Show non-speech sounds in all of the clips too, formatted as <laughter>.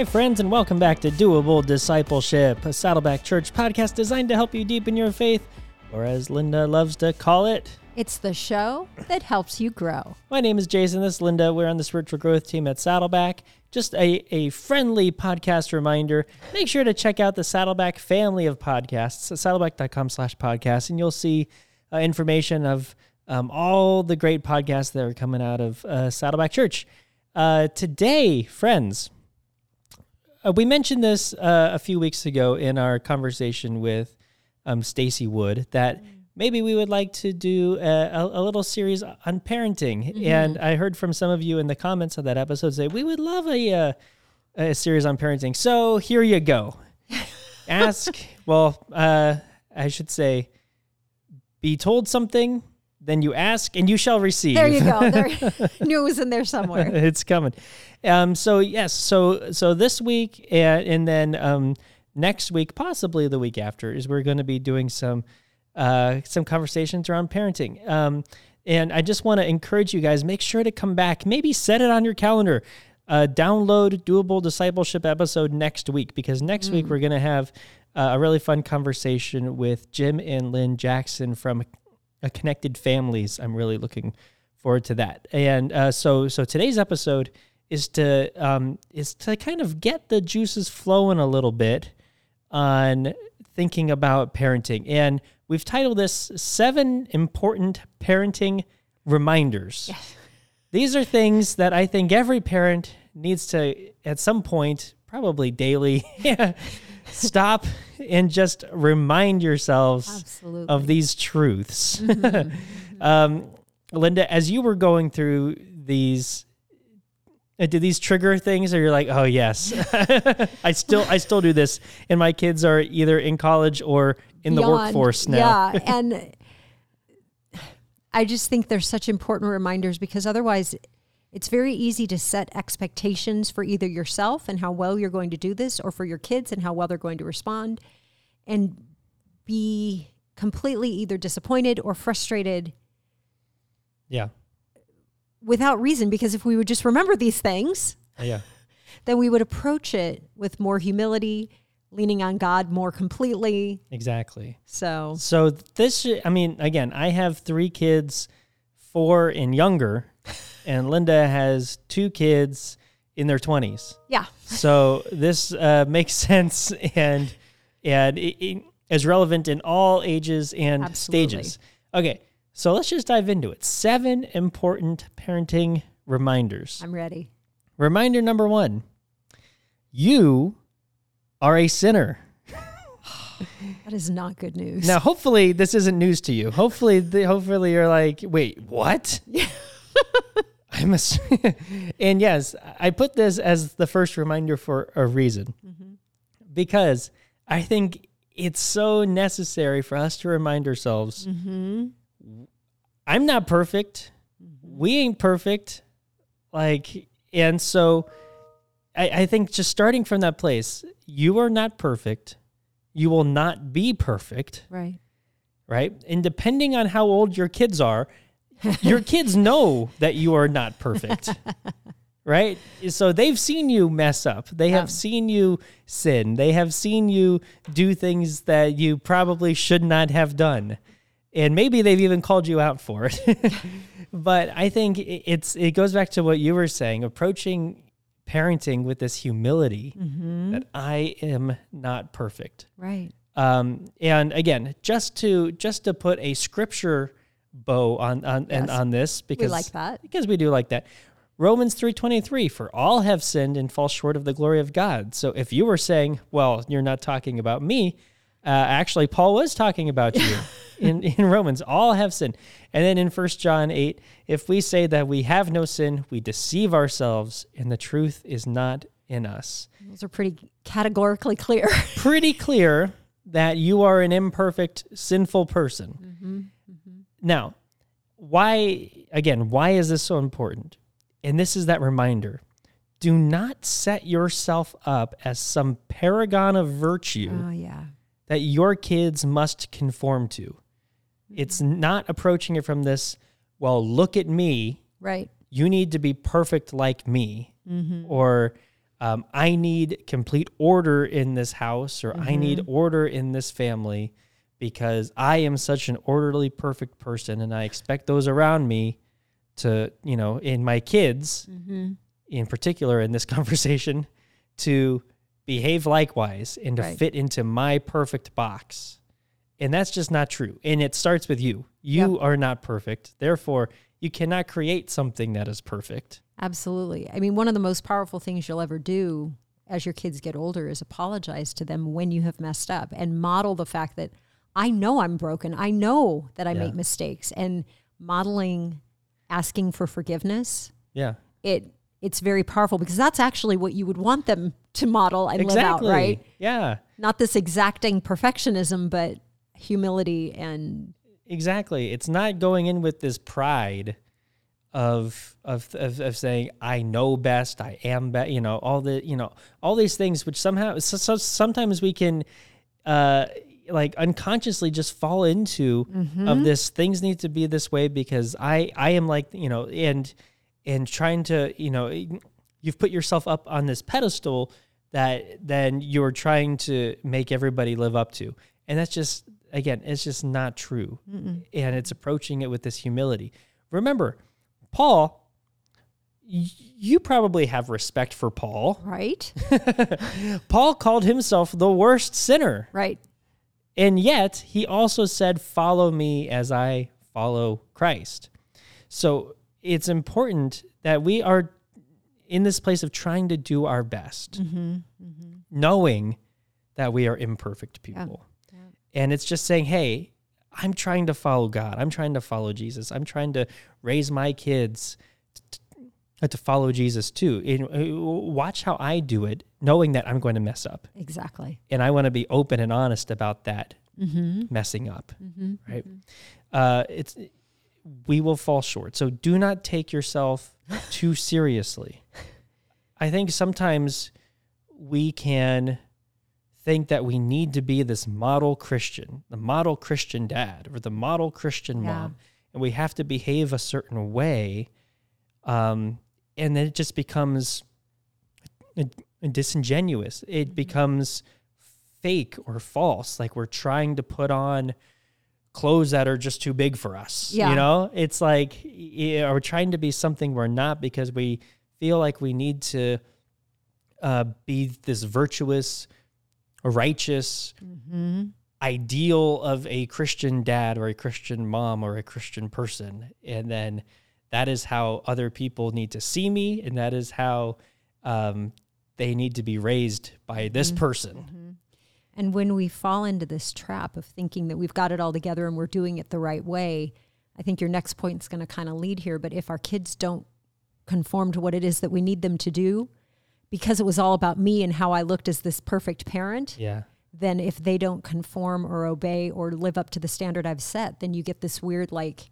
Hey, friends, and welcome back to Doable Discipleship, a Saddleback Church podcast designed to help you deepen your faith, or as Linda loves to call it. It's the show that helps you grow. My name is Jason. This is Linda. We're on the spiritual growth team at Saddleback. Just a, a friendly podcast reminder. Make sure to check out the Saddleback family of podcasts at saddleback.com slash podcast, and you'll see uh, information of um, all the great podcasts that are coming out of uh, Saddleback Church. Uh, today, friends, uh, we mentioned this uh, a few weeks ago in our conversation with um, Stacy Wood that maybe we would like to do a, a, a little series on parenting. And I heard from some of you in the comments of that episode say we would love a uh, a series on parenting. So here you go. <laughs> Ask. well, uh, I should say, be told something. Then you ask, and you shall receive. There you go. There, <laughs> <laughs> was in there somewhere. it's coming. Um, so yes, so so this week and, and then um, next week, possibly the week after, is we're going to be doing some uh, some conversations around parenting. Um, and I just want to encourage you guys: make sure to come back. Maybe set it on your calendar. Uh, download doable discipleship episode next week because next week we're going to have uh, a really fun conversation with Jim and Lynn Jackson from a connected families. I'm really looking forward to that. And uh, so so today's episode is to um, is to kind of get the juices flowing a little bit on thinking about parenting. And we've titled this seven important parenting reminders. Yes. These are things that I think every parent needs to at some point, probably daily, <laughs> stop and just remind yourselves Absolutely. of these truths. <laughs> um, Linda, as you were going through these, uh, did these trigger things, or you're like, oh yes, <laughs> I still I still do this, and my kids are either in college or in the Beyond. workforce now. Yeah, <laughs> and I just think they're such important reminders because otherwise it's very easy to set expectations for either yourself and how well you're going to do this or for your kids and how well they're going to respond and be completely either disappointed or frustrated yeah, without reason because if we would just remember these things yeah, <laughs> then we would approach it with more humility, leaning on God more completely. exactly. So, So this, I mean, again, I have three kids, four and younger, <laughs> and Linda has two kids in their twenties. yeah. So this uh, makes <laughs> sense and and it, it is relevant in all ages and Absolutely. stages. Okay, so let's just dive into it. Seven important parenting reminders. I'm ready. Reminder number one: you are a sinner. <sighs> That is not good news. Now, hopefully, this isn't news to you. Hopefully, the, hopefully you're like, wait, what? <laughs> I'm a, <laughs> and yes, I put this as the first reminder for a reason, mm-hmm. because I think it's so necessary for us to remind ourselves, mm-hmm. I'm not perfect. Mm-hmm. We ain't perfect. Like, and so I, I think just starting from that place, you are not perfect. You will not be perfect Right. right? And depending on how old your kids are, your <laughs> kids know that you are not perfect. <laughs> Right? So they've seen you mess up. They have Yeah. seen you sin. They have seen you do things that you probably should not have done. And maybe they've even called you out for it. <laughs> but I think it's it goes back to what you were saying, approaching parenting with this humility that I am not perfect. Right. Um, and again, just to just to put a scripture bow on on and on this because we like that. because we do like that. Romans three twenty three for all have sinned and fall short of the glory of God. So if you were saying, well, you're not talking about me, uh, actually Paul was talking about you <laughs> in in Romans. All have sinned, and then in First John eight, if we say that we have no sin, we deceive ourselves, and the truth is not in us Those are pretty categorically clear. <laughs> pretty clear that you are an imperfect, sinful person. Now, why, again, why is this so important? And this is that reminder do not set yourself up as some paragon of virtue oh, yeah. That your kids must conform to. Mm-hmm. It's not approaching it from this, well, look at me, Right. you need to be perfect like me, mm-hmm. or um, I need complete order in this house or I need mm-hmm. order in this family because I am such an orderly, perfect person and I expect those around me to, you know, in my kids in particular in this <laughs> conversation to behave likewise and to Right. fit into my perfect box. And that's just not true. And it starts with you. You are not perfect. Therefore, you cannot create something that is perfect. Absolutely. I mean, one of the most powerful things you'll ever do as your kids get older is apologize to them when you have messed up and model the fact that I know I'm broken. I know that I Yeah. make mistakes and modeling asking for forgiveness. Yeah. It it's very powerful because that's actually what you would want them to model and live out, right? Yeah. Not this exacting perfectionism, but humility and Exactly. It's not going in with this pride of of of, of saying I know best, I am best, you know, all the, you know, all these things which somehow so, so sometimes we can uh like unconsciously just fall into of this things need to be this way because I I am like, you know, and and trying to, you know, you've put yourself up on this pedestal that then you're trying to make everybody live up to. And that's just again, it's just not true. And it's approaching it with this humility. Remember, Paul you probably have respect for Paul. right? <laughs> Paul called himself the worst sinner. right. And yet, he also said, Follow me as I follow Christ. So it's important that we are in this place of trying to do our best, mm-hmm, mm-hmm. knowing that we are imperfect people. And it's just saying, Hey, I'm trying to follow God. I'm trying to follow Jesus. I'm trying to raise my kids to, to follow Jesus too. And uh, watch how I do it, knowing that I'm going to mess up Exactly. and I want to be open and honest about that mm-hmm. messing up, right? Uh, it's we will fall short, so do not take yourself <laughs> too seriously. I think sometimes we can think that we need to be this model Christian, the model Christian dad, or the model Christian Yeah. mom, and we have to behave a certain way, um, and then it just becomes disingenuous. It becomes fake or false. Like we're trying to put on clothes that are just too big for us. Yeah. You know, it's like yeah, we're trying to be something we're not because we feel like we need to uh, be this virtuous, righteous ideal of a Christian dad or a Christian mom or a Christian person. And then that is how other people need to see me. And that is how um, they need to be raised by this person. And when we fall into this trap of thinking that we've got it all together and we're doing it the right way, I think your next point is going to kind of lead here. But if our kids don't conform to what it is that we need them to do, because it was all about me and how I looked as this perfect parent, Yeah. then if they don't conform or obey or live up to the standard I've set, then you get this weird like,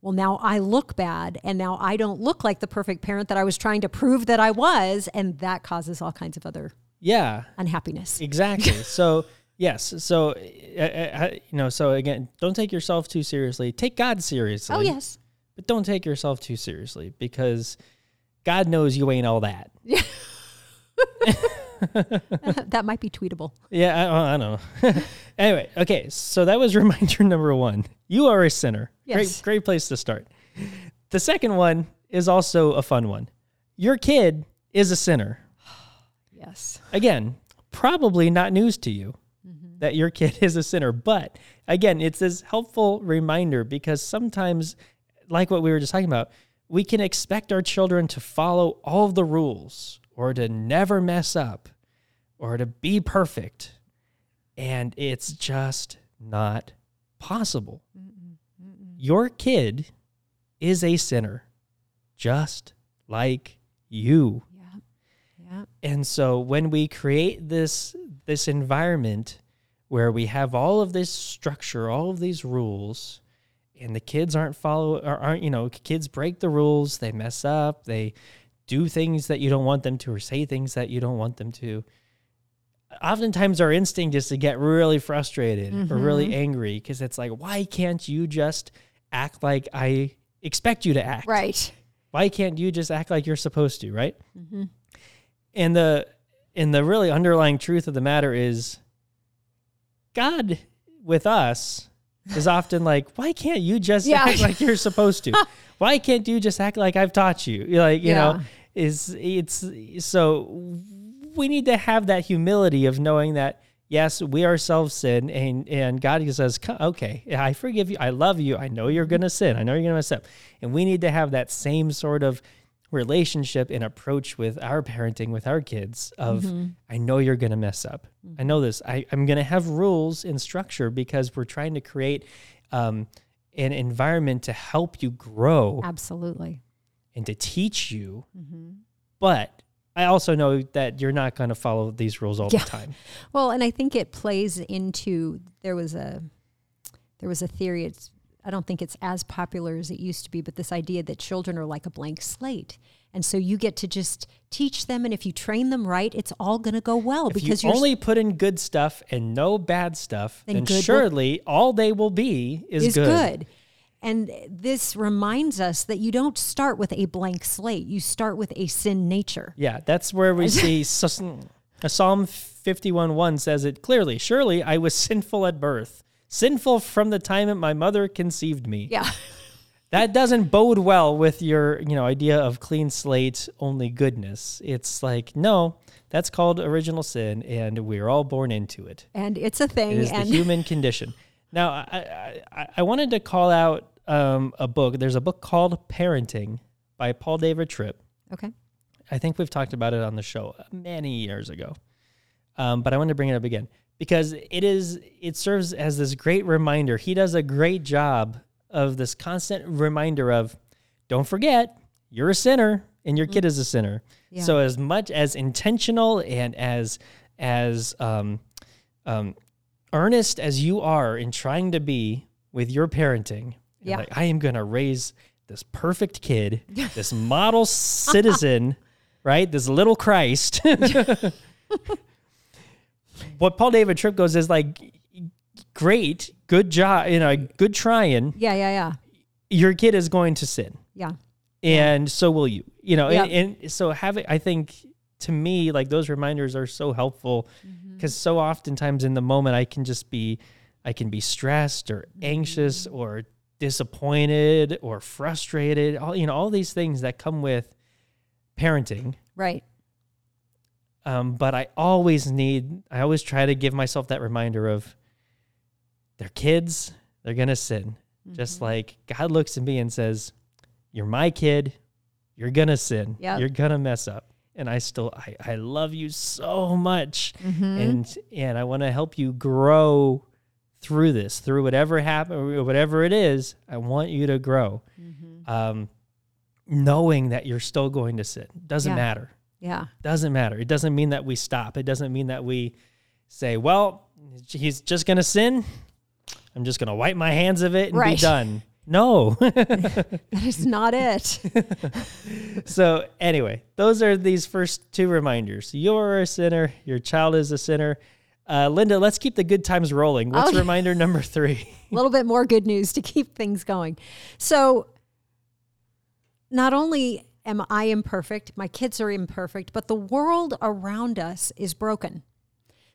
well, now I look bad and now I don't look like the perfect parent that I was trying to prove that I was. And that causes all kinds of other Yeah. unhappiness. Exactly. <laughs> so yes. So uh, uh, you know. So again, don't take yourself too seriously. Take God seriously. Oh, yes. But don't take yourself too seriously because God knows you ain't all that. yeah <laughs> <laughs> that might be tweetable. Yeah, I, I don't know. anyway, okay, so that was reminder number one. You are a sinner. Yes. Great, great place to start. The second one is also a fun one. Your kid is a sinner. Yes. Again, probably not news to you mm-hmm. that your kid <laughs> is a sinner, but again, it's this helpful reminder because sometimes, like what we were just talking about, we can expect our children to follow all the rules or to never mess up or to be perfect. And it's just not possible. Your kid is a sinner, just like you. Yeah. And so when we create this this environment where we have all of this structure, all of these rules, and the kids aren't follow or aren't, you know, kids break the rules, they mess up, they do things that you don't want them to or say things that you don't want them to. Oftentimes our instinct is to get really frustrated or really mm-hmm. angry because it's like, why can't you just act like I expect you to act? Right. Why can't you just act like you're supposed to, right? Mm-hmm. And the and the really underlying truth of the matter is God with us is <laughs> often like, why can't you just Yeah. act like you're supposed to? <laughs> why can't you just act like I've taught you? Like, you know, is it's so we need to have that humility of knowing that yes, we ourselves sin and and God says, okay, I forgive you. I love you. I know you're going to sin. I know you're going to mess up. And we need to have that same sort of relationship and approach with our parenting with our kids of Mm-hmm. I know you're going to mess up. I know this. I, I'm going to have rules and structure because we're trying to create um, an environment to help you grow Absolutely. and to teach you. Mm-hmm. But I also know that you're not going to follow these rules all Yeah. the time. <laughs> Well, and I think it plays into there was a there was a theory. It's I don't think it's as popular as it used to be, but this idea that children are like a blank slate, and so you get to just teach them, and if you train them right, it's all going to go well If because you only put in good stuff and no bad stuff, Then then, good will- surely all they will be is, is good. good. And this reminds us that you don't start with a blank slate. You start with a sin nature. Yeah, that's where we <laughs> see Psalm 51 1 says it clearly. Surely I was <laughs> sinful at birth, sinful from the time that my mother conceived me. Yeah. <laughs> That doesn't bode well with your, you know, idea of clean slate, only goodness. It's like, no, that's called original sin, and we're all born into it. And it's a thing. It is and the human <laughs> condition. Now, I, I, I- wanted to call out um, a book. There's a book called Parenting by Paul David Tripp. okay. I think we've talked about it on the show many years ago, um, but I want to bring it up again because it is it serves as this great reminder. He does a great job of this constant reminder of, don't forget, you're a sinner and your kid is a sinner. Yeah. So as much as intentional and as as um, um, earnest as you are in trying to be with your parenting, Yeah. like I am going to raise this perfect kid, <laughs> this model citizen, right? This little Christ. <laughs> <laughs> what Paul David Tripp goes is like, great, good job, you know, good trying. Yeah, yeah, yeah. Your kid is going to sin, Yeah. and so will you. You know, Yep. and, and so having, I think, to me, like those reminders are so helpful mm-hmm. because so oftentimes in the moment I can just be, I can be stressed or mm-hmm. anxious or disappointed or frustrated. All you know, all these things that come with parenting. Right. Um, but I always need, I always try to give myself that reminder of they're kids, they're going to sin. Just like God looks at me and says, You're my kid, you're going to sin, Yep. you're going to mess up. And I still, I, I love you so much. Mm-hmm. And, and I want to help you grow through this, through whatever happen, whatever it is. I want you to grow. Mm-hmm. Um, knowing that you're still going to sin doesn't Yeah. matter Yeah. doesn't matter. It doesn't mean that we stop. It doesn't mean that we say, well, he's just going to sin. I'm just going to wipe my hands of it and Right. be done. No. <laughs> That is not it. <laughs> so, anyway, those are these first two reminders. You're a sinner, your child is a sinner. Uh, Linda, let's keep the good times rolling. What's Okay. reminder number three? a <laughs> little bit more good news to keep things going. So, not only am I imperfect, my kids are imperfect, but the world around us is broken.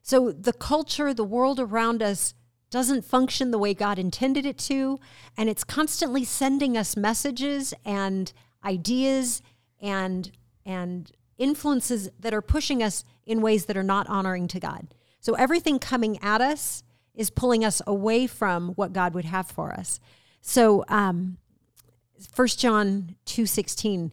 So, the culture, the world around us doesn't function the way God intended it to, and it's constantly sending us messages and ideas and and influences that are pushing us in ways that are not honoring to God. So everything coming at us is pulling us away from what God would have for us. So um 1 John 2:16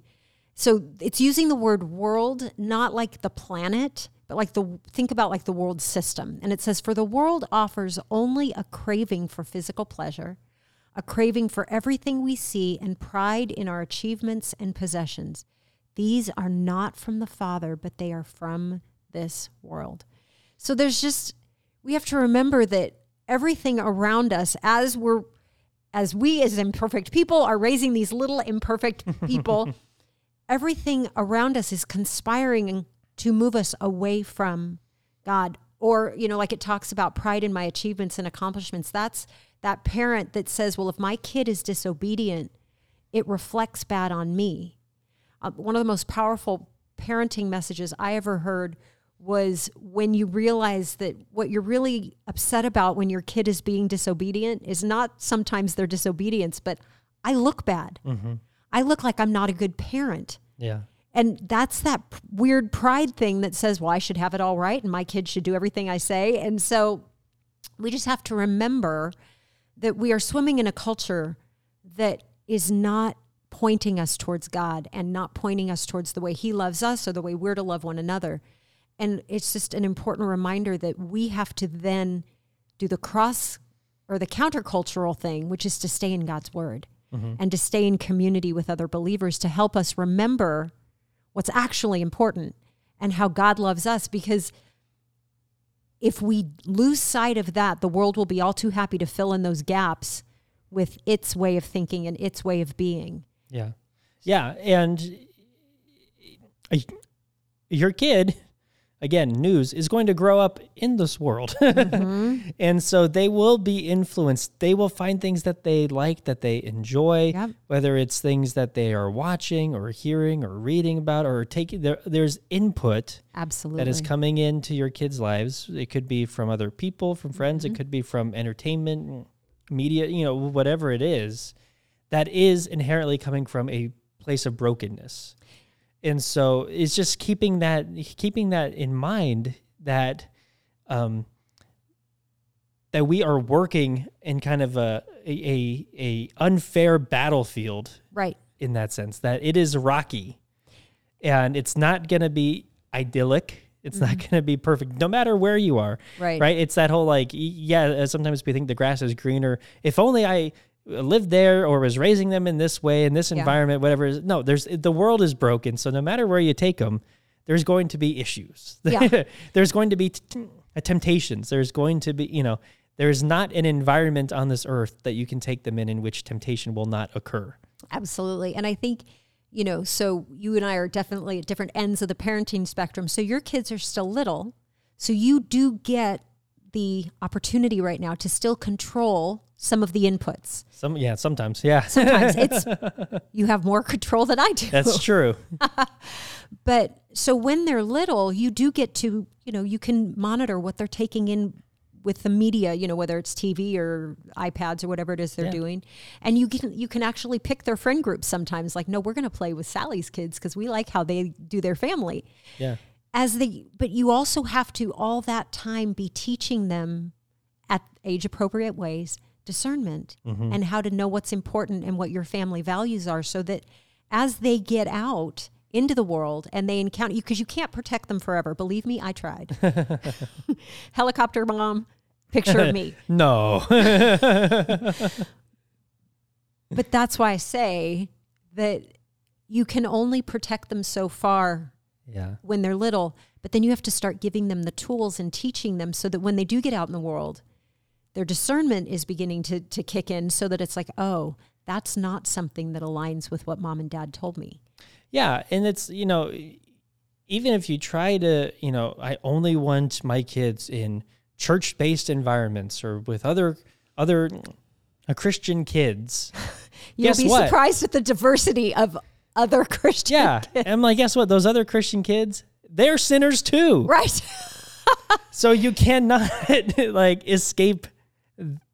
so it's using the word world not like the planet but like the think about like the world system. And it says for the world offers only a craving for physical pleasure a craving for everything we see and pride in our achievements and possessions. These are not from the father but they are from this world. So there's just we have to remember that everything around us as we're as we as imperfect people are raising these little imperfect <laughs> people everything around us is conspiring to move us away from God. Or, you know, like it talks about pride in my achievements and accomplishments. That's that parent that says, well, if my kid is disobedient, it reflects bad on me. Uh, one of the most powerful parenting messages I ever heard was when you realize that what you're really upset about when your kid is being disobedient is not sometimes their disobedience, but I look bad. I look like I'm not a good parent. Yeah. And that's that weird pride thing that says, well, I should have it all right and my kids should do everything I say. And so we just have to remember that we are swimming in a culture that is not pointing us towards God and not pointing us towards the way He loves us or the way we're to love one another. And it's just an important reminder that we have to then do the cross or the countercultural thing, which is to stay in God's word Mm-hmm. and to stay in community with other believers to help us remember what's actually important and how God loves us. Because if we lose sight of that, the world will be all too happy to fill in those gaps with its way of thinking and its way of being. Yeah. Yeah. And your kid, again, news, is going to grow up in this world. <laughs> Mm-hmm. and so they will be influenced. They will find things that they like, that they enjoy, Yep. whether it's things that they are watching or hearing or reading about or taking. There, there's input Absolutely. that is coming into your kids' lives. It could be from other people, from friends, it mm-hmm. could be from entertainment, media, you know, whatever it is, that is inherently coming from a place of brokenness. And so it's just keeping that keeping that in mind that um that we are working in kind of a a, a unfair battlefield right. in that sense that it is rocky. And it's not going to be idyllic. It's not going to be perfect no matter where you are Right. right? It's that whole like yeah sometimes we think the grass is greener. If only i lived there or was raising them in this way in this Yeah. environment whatever is. no there's the world is broken so no matter where you take them there's going to be issues Yeah. <laughs> there's going to be t- uh, temptations there's going to be you know there's not an environment on this earth that you can take them in in which temptation will not occur Absolutely. And I think, you know, so you and I are definitely at different ends of the parenting spectrum. So your kids are still little. So you do get the opportunity right now to still control some of the inputs. Some yeah, sometimes yeah. Sometimes it's <laughs> you have more control than I do. That's true. <laughs> But so when they're little, you do get to, you know, you can monitor what they're taking in with the media, you know, whether it's TV or iPads or whatever it is they're Yeah. doing. And you can you can actually pick their friend groups sometimes like no, we're going to play with Sally's kids cuz we like how they do their family. Yeah. As they but you also have to all that time be teaching them at age appropriate ways discernment mm-hmm. and how to know what's important and what your family values are so that as they get out into the world and they encounter you because you can't protect them forever believe me i tried <laughs> helicopter mom picture of me <laughs> No. <laughs> but that's why i say that you can only protect them so far yeah. when they're little, but then you have to start giving them the tools and teaching them so that when they do get out in the world, their discernment is beginning to, to kick in so that it's like, oh, that's not something that aligns with what mom and dad told me. Yeah, and it's you know, even if you try to, you know, I only want my kids in church-based environments or with other other uh, Christian kids. <laughs> You'll Guess be what? surprised at the diversity of other <laughs> Christian Yeah, and I'm like, guess what? Those other Christian kids, they're sinners too. Right. <laughs> So you cannot like escape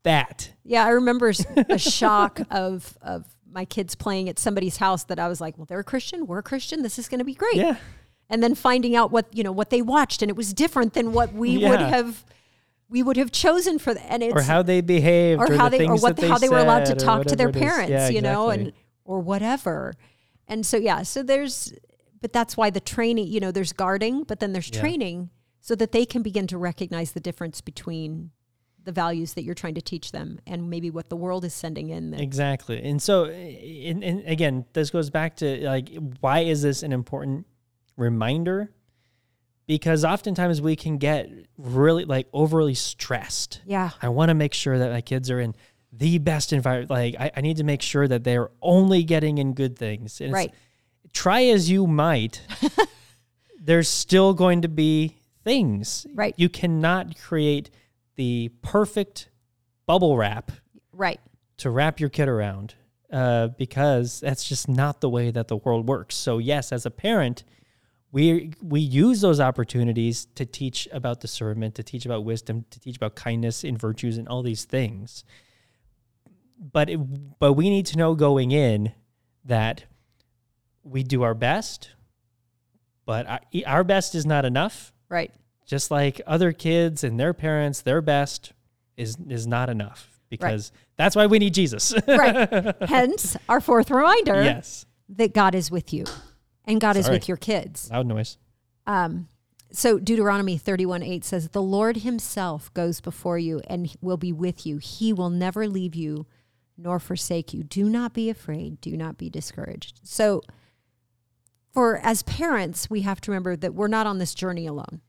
that. yeah, I remember a shock <laughs> of of my kids playing at somebody's house that I was like, well, they're a Christian, we're a Christian, this is going to be great. Yeah. and then finding out what you know what they watched and it was different than what we would have we would have chosen for the, and it's Or how they behaved, or or, how the they or what they how they were allowed to talk to their whatever it is. parents Yeah, you know and or whatever and so yeah so there's but that's why the training you know there's guarding but then there's Yeah. training so that they can begin to recognize the difference between the values that you're trying to teach them and maybe what the world is sending in that Exactly. And so, and, and again, this goes back to like, why is this an important reminder? Because oftentimes we can get really like overly stressed. yeah I want to make sure that my kids are in the best environment. Like, I, I need to make sure that they're only getting in good things. And it's- right try as you might, <laughs> there's still going to be things. Right. You cannot create the perfect bubble wrap right to wrap your kid around uh, because that's just not the way that the world works. So, yes, as a parent, we we use those opportunities to teach about discernment, to teach about wisdom, to teach about kindness and virtues and all these things. But it, but we need to know going in that we do our best, but our, our best is not enough. Right. Just like other kids and their parents, their best is is not enough because that's why we need Jesus. Right. <laughs> Hence our fourth reminder yes. that God is with you and God is with your kids. Loud noise. Um, so Deuteronomy 31 8 says, The Lord himself goes before you and will be with you. He will never leave you nor forsake you. Do not be afraid. Do not be discouraged. So, for as parents, we have to remember that we're not on this journey alone.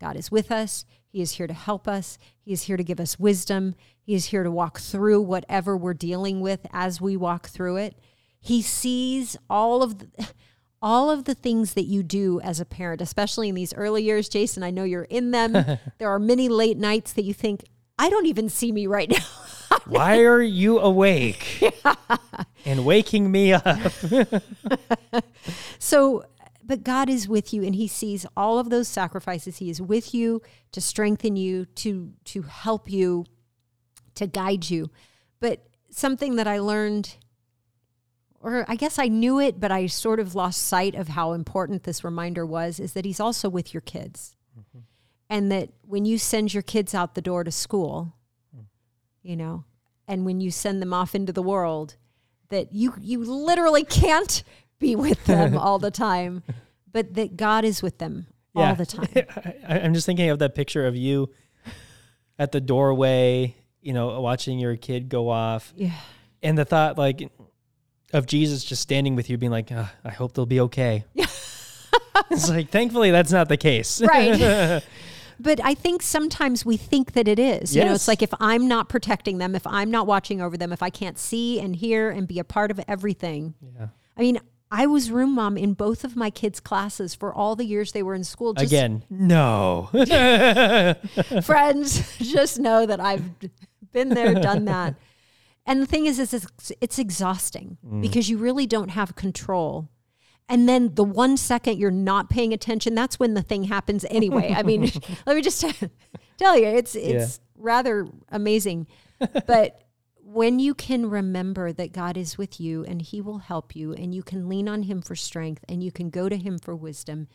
God is with us. He is here to help us. He is here to give us wisdom. He is here to walk through whatever we're dealing with as we walk through it. He sees all of the, <laughs> all of the things that you do as a parent, especially in these early years. Jason, I know you're in them. <laughs> there are many late nights that you think, I don't even see me right now. <laughs> Why are you awake and waking me up? So, but God is with you and he sees all of those sacrifices. He is with you to strengthen you, to to help you, to guide you. But something that I learned or I guess I knew it, but I sort of lost sight of how important this reminder was is that he's also with your kids. Mm-hmm. And that when you send your kids out the door to school, mm. you know, and when you send them off into the world, that you you literally can't be with them <laughs> all the time, but that God is with them all the <laughs> time. I, I'm just thinking of that picture of you at the doorway, you know, watching your kid go off, Yeah. and the thought like of Jesus just standing with you, being like, "Ah, "I hope they'll be okay." <laughs> it's like, thankfully, that's not the case. Right. But I think sometimes we think that it is. You know, it's like if I'm not protecting them, if I'm not watching over them, if I can't see and hear and be a part of everything. yeah. I mean, I was room mom in both of my kids' classes for all the years they were in school. Just Again, no. <laughs> <laughs> friends, just know that I've been there, done that. And the thing is, is it's, it's exhausting mm. because you really don't have control. And then the one second you're not paying attention, that's when the thing happens anyway. I mean, <laughs> let me just tell you, it's it's rather amazing. But when you can remember that God is with you and he will help you and you can lean on him for strength and you can go to him for wisdom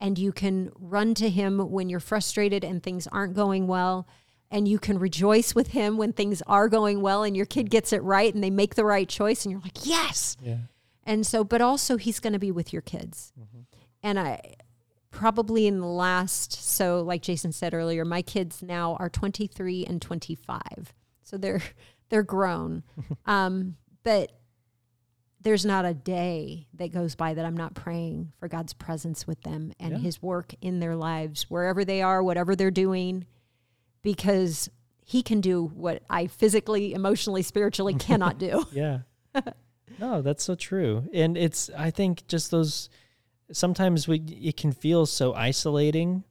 and you can run to him when you're frustrated and things aren't going well and you can rejoice with him when things are going well and your kid gets it right and they make the right choice and you're like, "Yes." yeah. And so, but also he's going to be with your kids. Mm-hmm. And I probably in the last, so like Jason said earlier, my kids now are 23 and 25. So they're, they're grown. <laughs> um, but there's not a day that goes by that I'm not praying for God's presence with them and Yeah. his work in their lives, wherever they are, whatever they're doing, because he can do what I physically, emotionally, spiritually <laughs> cannot do. <laughs> Yeah. no, that's so true. And it's I think just those sometimes we it can feel so isolating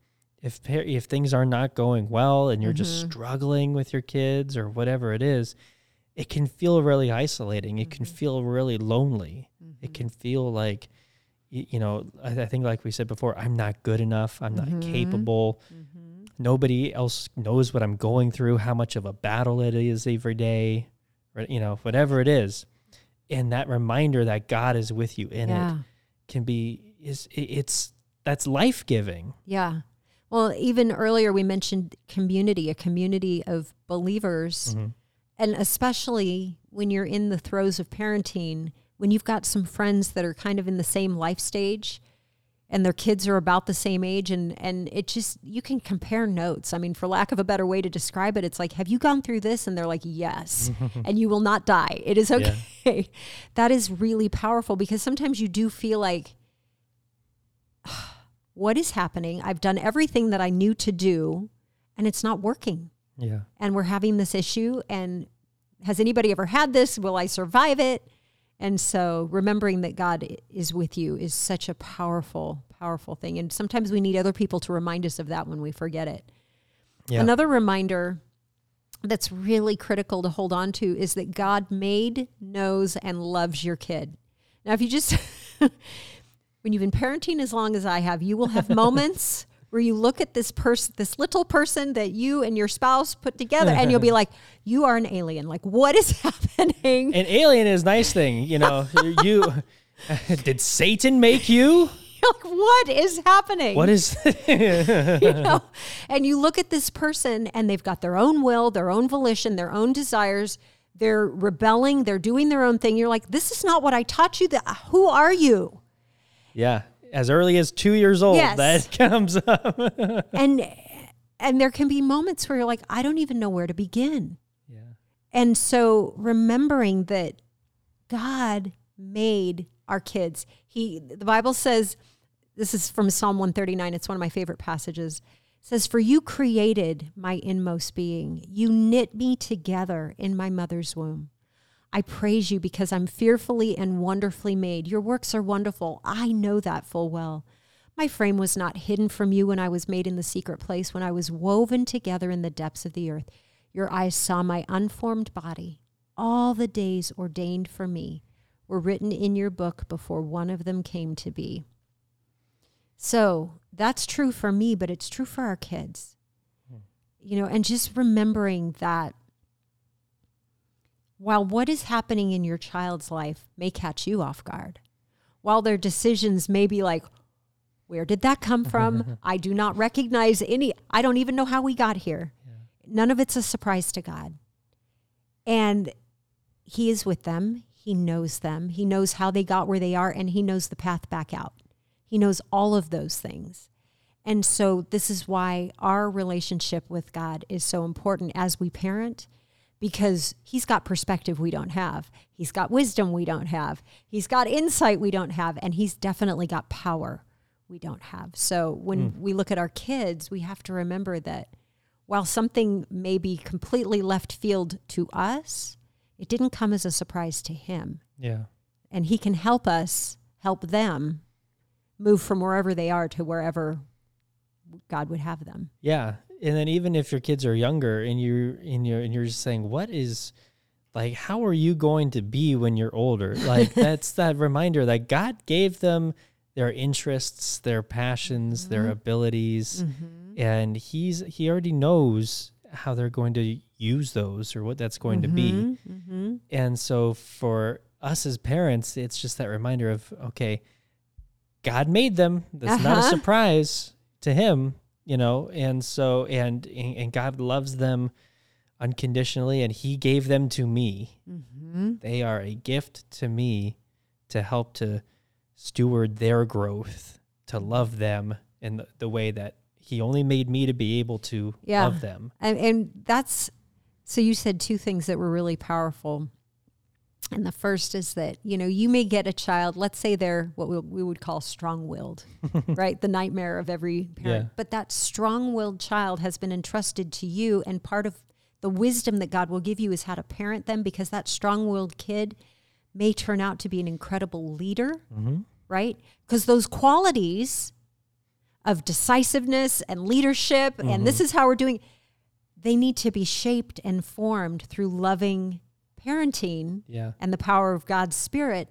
if if things are not going well and you're just mm-hmm. struggling with your kids or whatever it is, it can feel really isolating. It can mm-hmm. feel really lonely. It mm-hmm. can feel like you know, I, I think like we said before, I'm not good enough. I'm not capable. Nobody else knows what I'm going through, how much of a battle it is every day, or you know, whatever it is. And that reminder that God is with you in Yeah. it can be is it's that's life giving. Yeah. Well, even earlier we mentioned community, a community of believers. Mm-hmm. And especially when you're in the throes of parenting, when you've got some friends that are kind of in the same life stage and their kids are about the same age and and it just you can compare notes. I mean, for lack of a better way to describe it, it's like, "Have you gone through this?" and they're like, "Yes." <laughs> and you will not die. It is okay. <laughs> that is really powerful because sometimes you do feel like <sighs> ah, what is happening? I've done everything that I knew to do and it's not working. Yeah. And we're having this issue. And has anybody ever had this? Will I survive it? And so remembering that God is with you is such a powerful, powerful thing. And sometimes we need other people to remind us of that when we forget it. Yeah. Another reminder that's really critical to hold on to is that God made, knows, and loves your kid. Now, if you just, <laughs> when you've been parenting as long as I have, you will have moments <laughs> where you look at this person, this little person that you and your spouse put together, and you'll be <laughs> like, "You are an alien. Like, what is <laughs> happening?" An alien is a nice thing, you know. you did Satan make you? Like, what is happening? What is? you know? And you look at this person, and they've got their own will, their own volition, their own desires. They're rebelling. They're doing their own thing. You're like, this is not what I taught you. That who are you? Yeah, as early as two years old, Yes. that <laughs> comes up. and and there can be moments where you're like i don't even know where to begin. Yeah, and so remembering that god made our kids he the bible says this is from psalm 139 it's one of my favorite passages. It says for you created my inmost being. You knit me together in my mother's womb I praise you because I'm fearfully and wonderfully made. Your works are wonderful. I know that full well. My frame was not hidden from you when I was made in the secret place, when I was woven together in the depths of the earth. Your eyes saw my unformed body. All the days ordained for me were written in your book before one of them came to be. So that's true for me, but it's true for our kids. Hmm. You know, and just remembering that while what is happening in your child's life may catch you off guard, while their decisions may be like, where did that come from? <laughs> I do not recognize any, I don't even know how we got here. None of it's a surprise to God. And He is with them. He knows them. He knows how they got where they are, and He knows the path back out. He knows all of those things. And so, this is why our relationship with God is so important as we parent, because He's got perspective we don't have. He's got wisdom we don't have. He's got insight we don't have. And He's definitely got power we don't have. So, when hmm. we look at our kids, we have to remember that while something may be completely left field to us, it didn't come as a surprise to Him yeah, and he can help us help them move from wherever they are to wherever God would have them. yeah. And then even if your kids are younger and you're and you're and you're just saying, what is like how are you going to be when you're older? <laughs> Like that's that reminder that God gave them their interests, their passions, their abilities, and he's he already knows how they're going to use those or what that's going to be. Mm-hmm. And so for us as parents, it's just that reminder of okay, God made them. That's not a Uh-huh. surprise to him, you know. And so and and God loves them unconditionally and he gave them to me. Mm-hmm. They are a gift to me to help to steward their growth, to love them in the, the way that he only made me to be able to Yeah. love them. And, and that's so you said two things that were really powerful. And the first is that, you know, you may get a child, let's say they're what we, we would call strong willed, <laughs> right? The nightmare of every parent. Yeah. But that strong willed child has been entrusted to you. And part of the wisdom that God will give you is how to parent them because that strong willed kid may turn out to be an incredible leader, mm-hmm. right? Because those qualities of decisiveness and leadership, and this mm-hmm. is how we're doing, they need to be shaped and formed through loving parenting Yeah. and the power of God's Spirit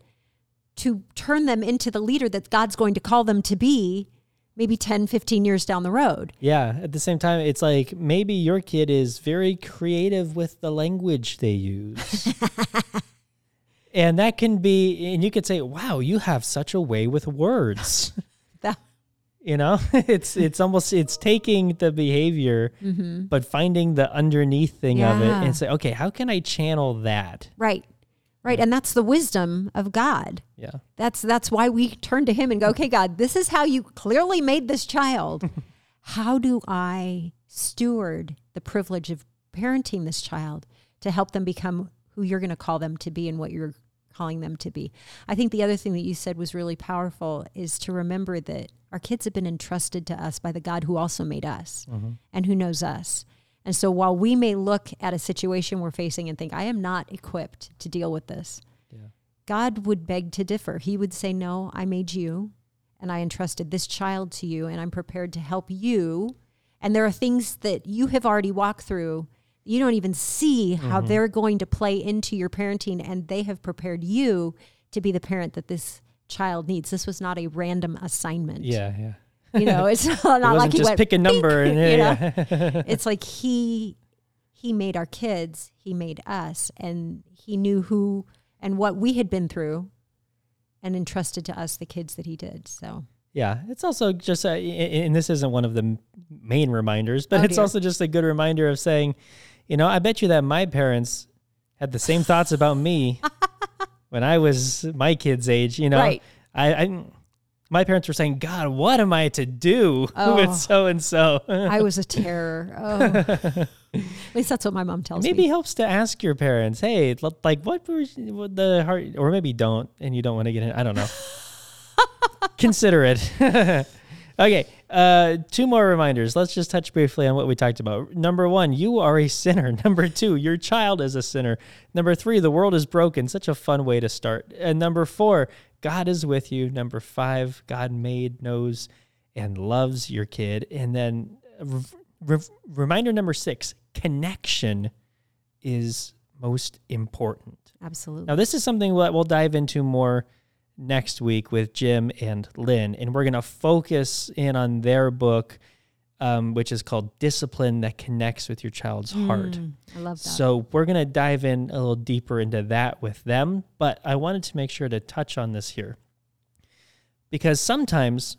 to turn them into the leader that God's going to call them to be maybe 10, 15 years down the road. Yeah. At the same time, it's like maybe your kid is very creative with the language they use. <laughs> and that can be, and you could say, wow, you have such a way with words. <laughs> You know <laughs> it's mm-hmm. it's almost it's taking the behavior mm-hmm. but finding the underneath thing of it and say okay how can i channel that right. Right. And that's the wisdom of God. yeah That's that's why we turn to him and go, "Okay, God, this is how you clearly made this child. <laughs> how do I steward the privilege of parenting this child to help them become who you're going to call them to be and what you're calling them to be?" I think the other thing that you said was really powerful is to remember that our kids have been entrusted to us by the God who also made us mm-hmm. and who knows us. And so while we may look at a situation we're facing and think, I am not equipped to deal with this, yeah God would beg to differ. He would say, No, I made you and I entrusted this child to you and I'm prepared to help you. And there are things that you have already walked through. You don't even see how mm-hmm. they're going to play into your parenting, and they have prepared you to be the parent that this child needs. This was not a random assignment. Yeah, yeah. You know, it's <laughs> <laughs> not, It wasn't like he just went, pick a number and <laughs> you know? yeah. it's like he he made our kids, he made us, and he knew who and what we had been through, and entrusted to us the kids that he did. So Yeah, it's also just, uh, a, and this isn't one of the main reminders, but Oh, it's also just a good reminder of saying, you know, I bet you that my parents had the same thoughts about me <laughs> when I was my kid's age. You know, Right. I, I, my parents were saying, God, what am I to do Oh. with so and so? I was a terror. Oh. <laughs> At least that's what my mom tells me. Maybe me. it helps to ask your parents, hey, like what were what the heart, or maybe don't, and you don't want to get in. I don't know. <laughs> Consider it. okay, uh, two more reminders. Let's just touch briefly on what we talked about. Number one, you are a sinner. <laughs> Number two, your child is a sinner. Number three, the world is broken. Such a fun way to start. And number four, God is with you. Number five, God made, knows, and loves your kid. And then re- re- reminder number six, connection is most important. Absolutely. Now, this is something that we'll dive into more next week with Jim and Lynn, and we're going to focus in on their book, um, which is called Discipline That Connects with Your Child's Heart. Mm, I love that. So, we're going to dive in a little deeper into that with them, but I wanted to make sure to touch on this here because sometimes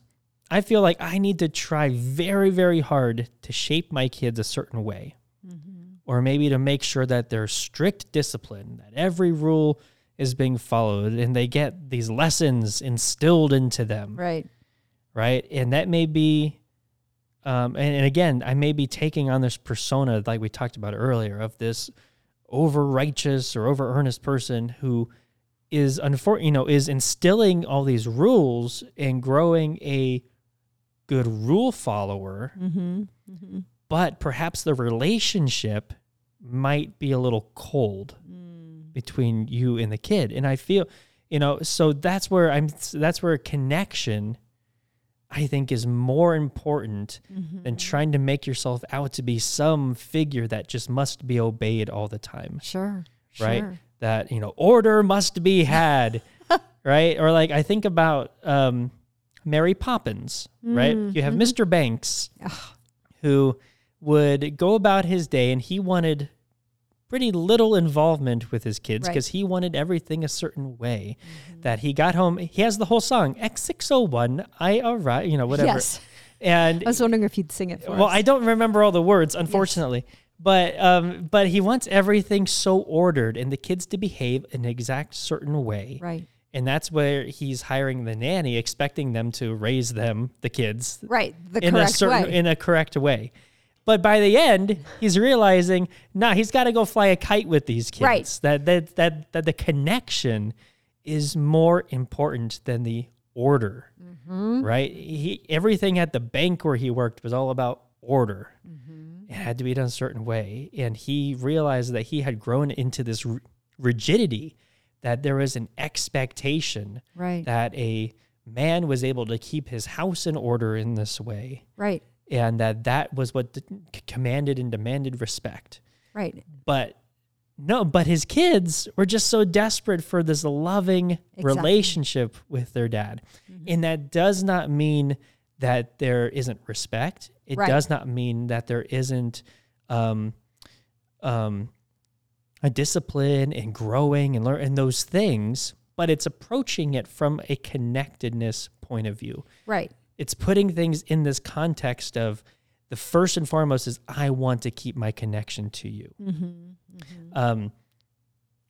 I feel like I need to try very, very hard to shape my kids a certain way Mm-hmm. or maybe to make sure that there's strict discipline, that every rule is being followed and they get these lessons instilled into them, right. right? And that may be, um, and, and again, I may be taking on this persona like we talked about earlier of this over righteous or over earnest person who is unfor- you know is instilling all these rules and growing a good rule follower Mm-hmm. Mm-hmm. but perhaps the relationship might be a little cold Mm. Between you and the kid and i feel you know so that's where i'm that's where a connection i think is more important Mm-hmm. than trying to make yourself out to be some figure that just must be obeyed all the time Sure. right Sure. that you know order must be had <laughs> right or like i think about um mary poppins right Mm, you have mhm. mr banks Ugh. who would go about his day and he wanted pretty little involvement with his kids Right. because he wanted everything a certain way that he got home he has the whole song x601 i arrive you know whatever Yes. and I was wondering if you'd sing it for well, us. I don't remember all the words, unfortunately. But um, but he wants everything so ordered and the kids to behave an exact certain way. Right. And that's where he's hiring the nanny, expecting them to raise them, the kids, Right. The in a correct certain way. in a correct way. But by the end, he's realizing, nah, he's got to go fly a kite with these kids. Right. That that that that the connection is more important than the order. Mm-hmm. Right? He everything at the bank where he worked was all about order. Mm-hmm. It had to be done a certain way, and he realized that he had grown into this r- rigidity that there was an expectation right. that a man was able to keep his house in order in this way right. And that that was what c- commanded and demanded respect Right. but no but his kids were just so desperate for this loving Exactly. relationship with their dad Mm-hmm. and that does not mean that there isn't respect it Right. does not mean that there isn't um um a discipline and growing and learn and those things but it's approaching it from a connectedness point of view Right. It's putting things in this context of the first and foremost is I want to keep my connection to you. Mm-hmm. Um,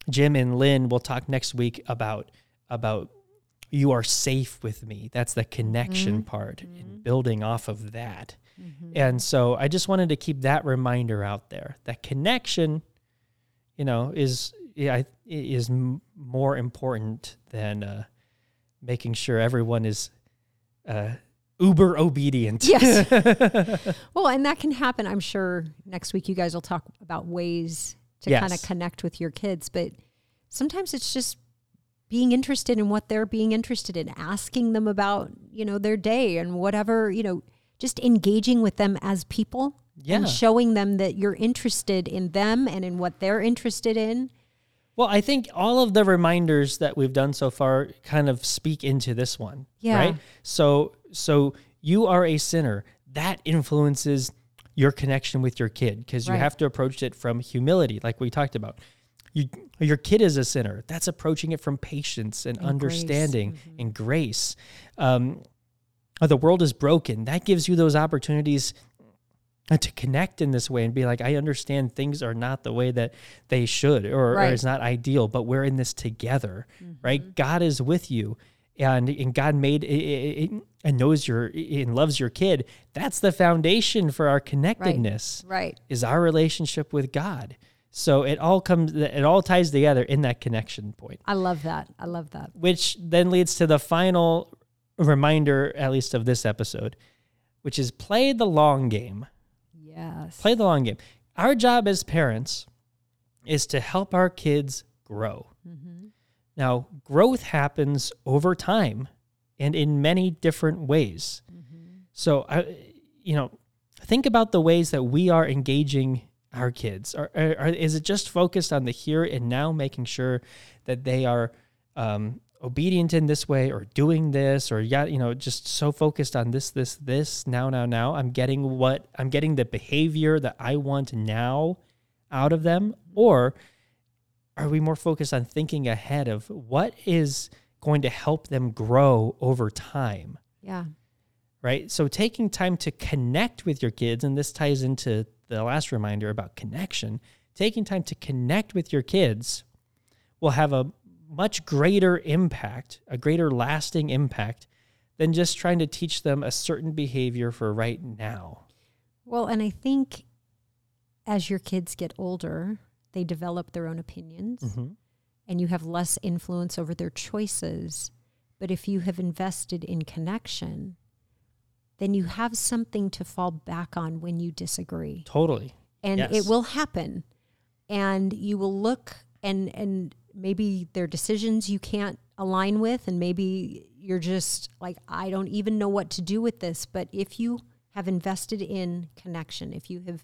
Jim and Lynn will talk next week about about you are safe with me. That's the connection part and building off of that. Mm-hmm. And so I just wanted to keep that reminder out there. That connection, you know, is yeah, is more important than uh, making sure everyone is uh, uber obedient. Yes. <laughs> well, and that can happen. I'm sure next week you guys will talk about ways to kind of connect with your kids, but sometimes it's just being interested in what they're being interested in, asking them about, you know, their day and whatever, you know, just engaging with them as people Yeah. and showing them that you're interested in them and in what they're interested in. Well, I think all of the reminders that we've done so far kind of speak into this one. Yeah. Right. So so you are a sinner. That influences your connection with your kid because you have to approach it from humility, like we talked about. You, your kid is a sinner. That's approaching it from patience and, And grace. understanding and grace. Um, the world is broken. That gives you those opportunities uh, to connect in this way and be like, I understand things are not the way that they should or, or Right. it's not ideal, but we're in this together, right? God is with you. And, and God made it, it, it- and knows your and loves your kid. That's the foundation for our connectedness Right. is our relationship with God. So it all comes it all ties together in that connection point I love that. I love that. which then leads to the final reminder, at least of this episode, which is play the long game. Yes. Play the long game. Our job as parents is to help our kids grow. Now, growth happens over time and in many different ways. So, I, you know, think about the ways that we are engaging our kids. Are, are, are- is it just focused on the here and now, making sure that they are um, obedient in this way or doing this or yeah, you know, just so focused on this, this, this now, now, now. I'm getting what I'm getting the behavior that I want now out of them, or are we more focused on thinking ahead of what is going to help them grow over time? Yeah. right? So taking time to connect with your kids, and this ties into the last reminder about connection, taking time to connect with your kids will have a much greater impact, a greater lasting impact than just trying to teach them a certain behavior for right now. Well, and I think as your kids get older, they develop their own opinions Mm-hmm. and you have less influence over their choices. But if you have invested in connection, then you have something to fall back on when you disagree. Totally. And Yes. it will happen. And you will look and and maybe their decisions you can't align with and maybe you're just like I don't even know what to do with this, but if you have invested in connection, if you have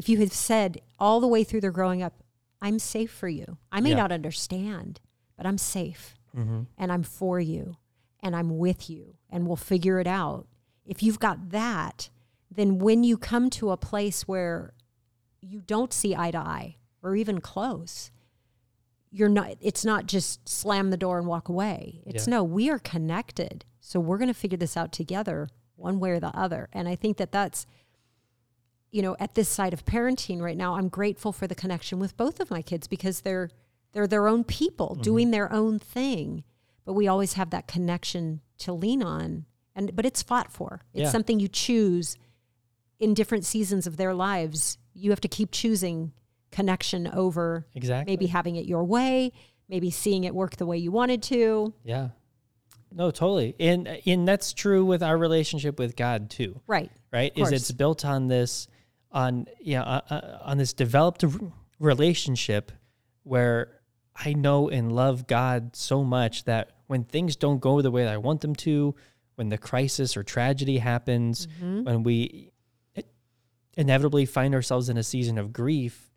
if you have said all the way through their growing up, I'm safe for you. I may Yeah. not understand, but I'm safe Mm-hmm. and I'm for you and I'm with you and we'll figure it out. If you've got that, then when you come to a place where you don't see eye to eye or even close, you're not it's not just slam the door and walk away. It's Yeah. no, we are connected. So we're going to figure this out together one way or the other. And I think that that's you know, at this side of parenting right now, I'm grateful for the connection with both of my kids because they're they're their own people Mm-hmm. doing their own thing, but we always have that connection to lean on. And but it's fought for. It's Yeah. something you choose in different seasons of their lives. You have to keep choosing connection over Exactly. maybe having it your way, maybe seeing it work the way you wanted to. Yeah. No, totally. And and that's true with our relationship with God too. Right. right? Is it's built on this, on yeah, uh, uh, on this developed relationship where I know and love God so much that when things don't go the way that I want them to, when the crisis or tragedy happens, Mm-hmm. when we inevitably find ourselves in a season of grief,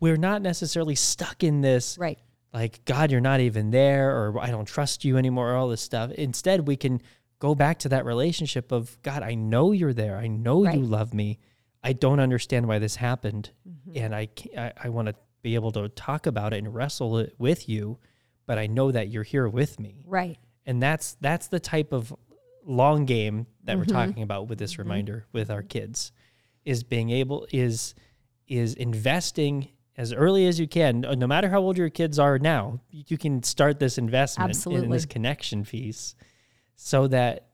we're not necessarily stuck in this Right. like god you're not even there or i don't trust you anymore or all this stuff instead we can go back to that relationship of god i know you're there i know Right. you love me i don't understand why this happened Mm-hmm. and i i, I want to be able to talk about it and wrestle it with you but i know that you're here with me Right. and that's that's the type of long game that we're Mm-hmm. talking about with this reminder with our kids is being able is is investing as early as you can no matter how old your kids are now you you can start this investment in this connection piece so that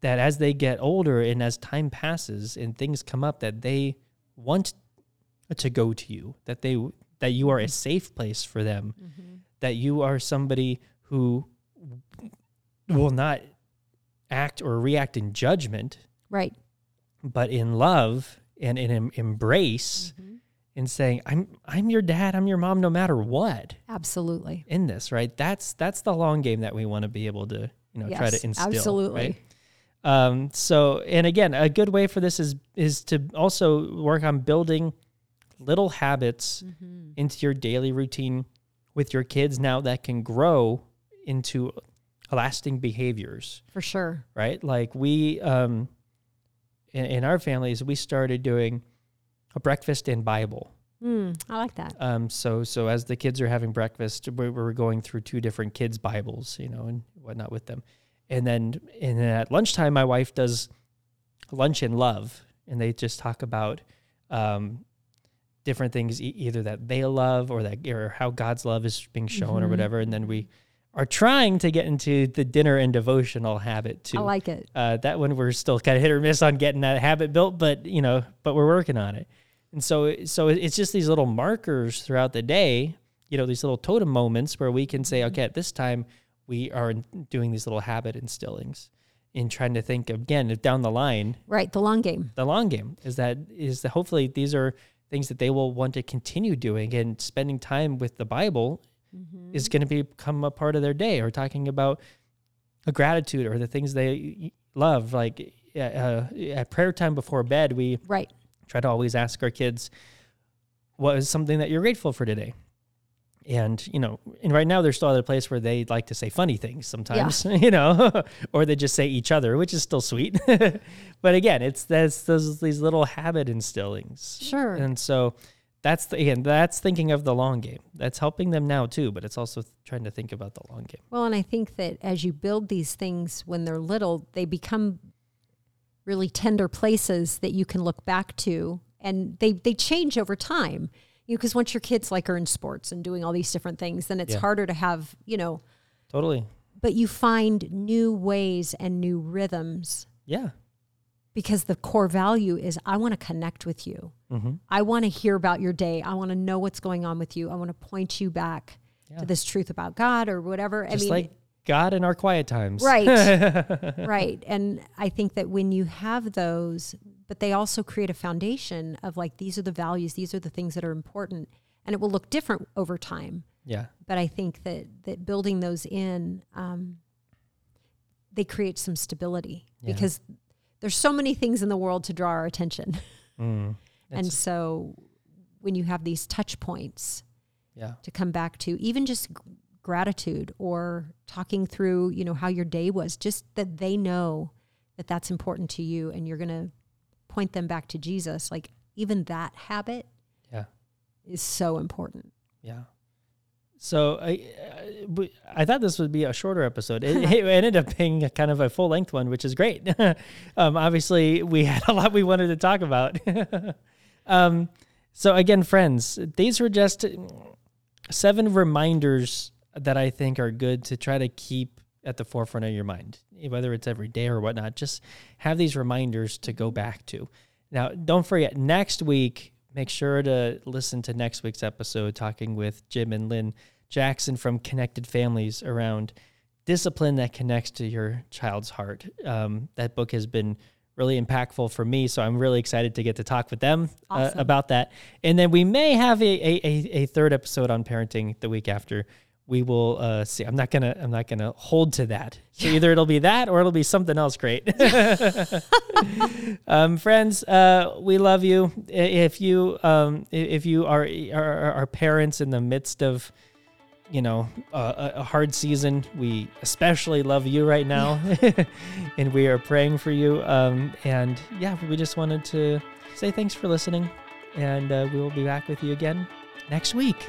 that as they get older and as time passes and things come up that they want to go to you that they that you are a safe place for them mm-hmm. that you are somebody who will not act or react in judgment Right. but in love and in em- embrace mm-hmm. and saying i'm i'm your dad i'm your mom no matter what Absolutely. in this right that's that's the long game that we want to be able to you know try to instill absolutely. right? Um so and again a good way for this is is to also work on building little habits Mm-hmm. into your daily routine with your kids now that can grow into lasting behaviors, For sure. right? Like we, um, in, in our families, we started doing a breakfast and Bible. Mm, I like that. Um, so so as the kids are having breakfast, we we're going through two different kids' Bibles, you know, and whatnot with them, and then and then at lunchtime, my wife does lunch and love, and they just talk about um, different things, e- either that they love or that or how God's love is being shown or Mhm. whatever, and then we are trying to get into the dinner and devotional habit too. I like it. Uh, that one we're still kind of hit or miss on getting that habit built, but you know, but we're working on it. And so, so it's just these little markers throughout the day, you know, these little totem moments where we can say, okay, at this time we are doing these little habit instillings, in trying to think again down the line, Right. The long game. the long game is that is that hopefully these are things that they will want to continue doing and spending time with the Bible Mm-hmm. is going to become a part of their day or talking about a gratitude or the things they love like uh, at prayer time before bed we Right. try to always ask our kids what is something that you're grateful for today and you know and right now they're still at a place where they like to say funny things sometimes <laughs> you know <laughs> or they just say each other which is still sweet. <laughs> But again it's that's those these little habit instillings. Sure. and so that's the, again that's thinking of the long game. That's helping them now too but it's also trying to think about the long game. Well, and I think that as you build these things when they're little, they become really tender places that you can look back to, and they they change over time. You know, because once your kids like are in sports and doing all these different things, then it's Yeah. harder to have you know. totally But you find new ways and new rhythms yeah because the core value is I want to connect with you. mm-hmm. I want to hear about your day. I want to know what's going on with you. I want to point you back Yeah. to this truth about God or whatever. just I mean, like god in our quiet times Right. <laughs> right. And I think that when you have those, but they also create a foundation of like, these are the values, these are the things that are important. And it will look different over time. yeah But I think that, that building those in, um, they create some stability Yeah. because there's so many things in the world to draw our attention. <laughs> mm. and so when you have these touch points, yeah to come back to even just gratitude or talking through you know how your day was just that they know that that's important to you and you're going to point them back to Jesus like even that habit yeah is so important Yeah. So I, I- I thought this would be a shorter episode. It, it <laughs> ended up being a kind of a full length one, which is great. <laughs> um, obviously, we had a lot we wanted to talk about. <laughs> um, so again, friends, these were just seven reminders that I think are good to try to keep at the forefront of your mind, whether it's every day or whatnot. Just have these reminders to go back to. Now, don't forget, next week, make sure to listen to next week's episode talking with Jim and Lynn Jackson from Connected Families around discipline that connects to your child's heart. Um, that book has been really impactful for me, so I'm really excited to get to talk with them uh, about that. And then we may have a, a, a third episode on parenting the week after. We will uh, see. I'm not gonna. I'm not gonna hold to that. So either it'll be that or it'll be something else great. <laughs> <laughs> um, friends, uh, we love you. If you um, if you are, are are parents in the midst of you know a, a hard season, we especially love you right now, <laughs> and we are praying for you. Um, and yeah, we just wanted to say thanks for listening, and uh, we will be back with you again next week.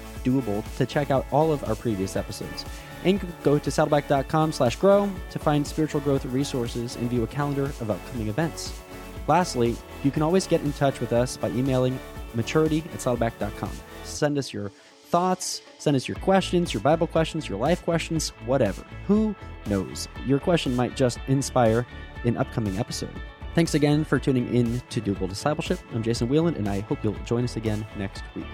doable to check out all of our previous episodes. And go to saddleback.com slash grow to find spiritual growth resources and view a calendar of upcoming events. Lastly, you can always get in touch with us by emailing maturity at saddleback.com. Send us your thoughts, send us your questions, your Bible questions, your life questions, whatever. Who knows? Your question might just inspire an upcoming episode. Thanks again for tuning in to Doable Discipleship. I'm Jason Whelan, and I hope you'll join us again next week.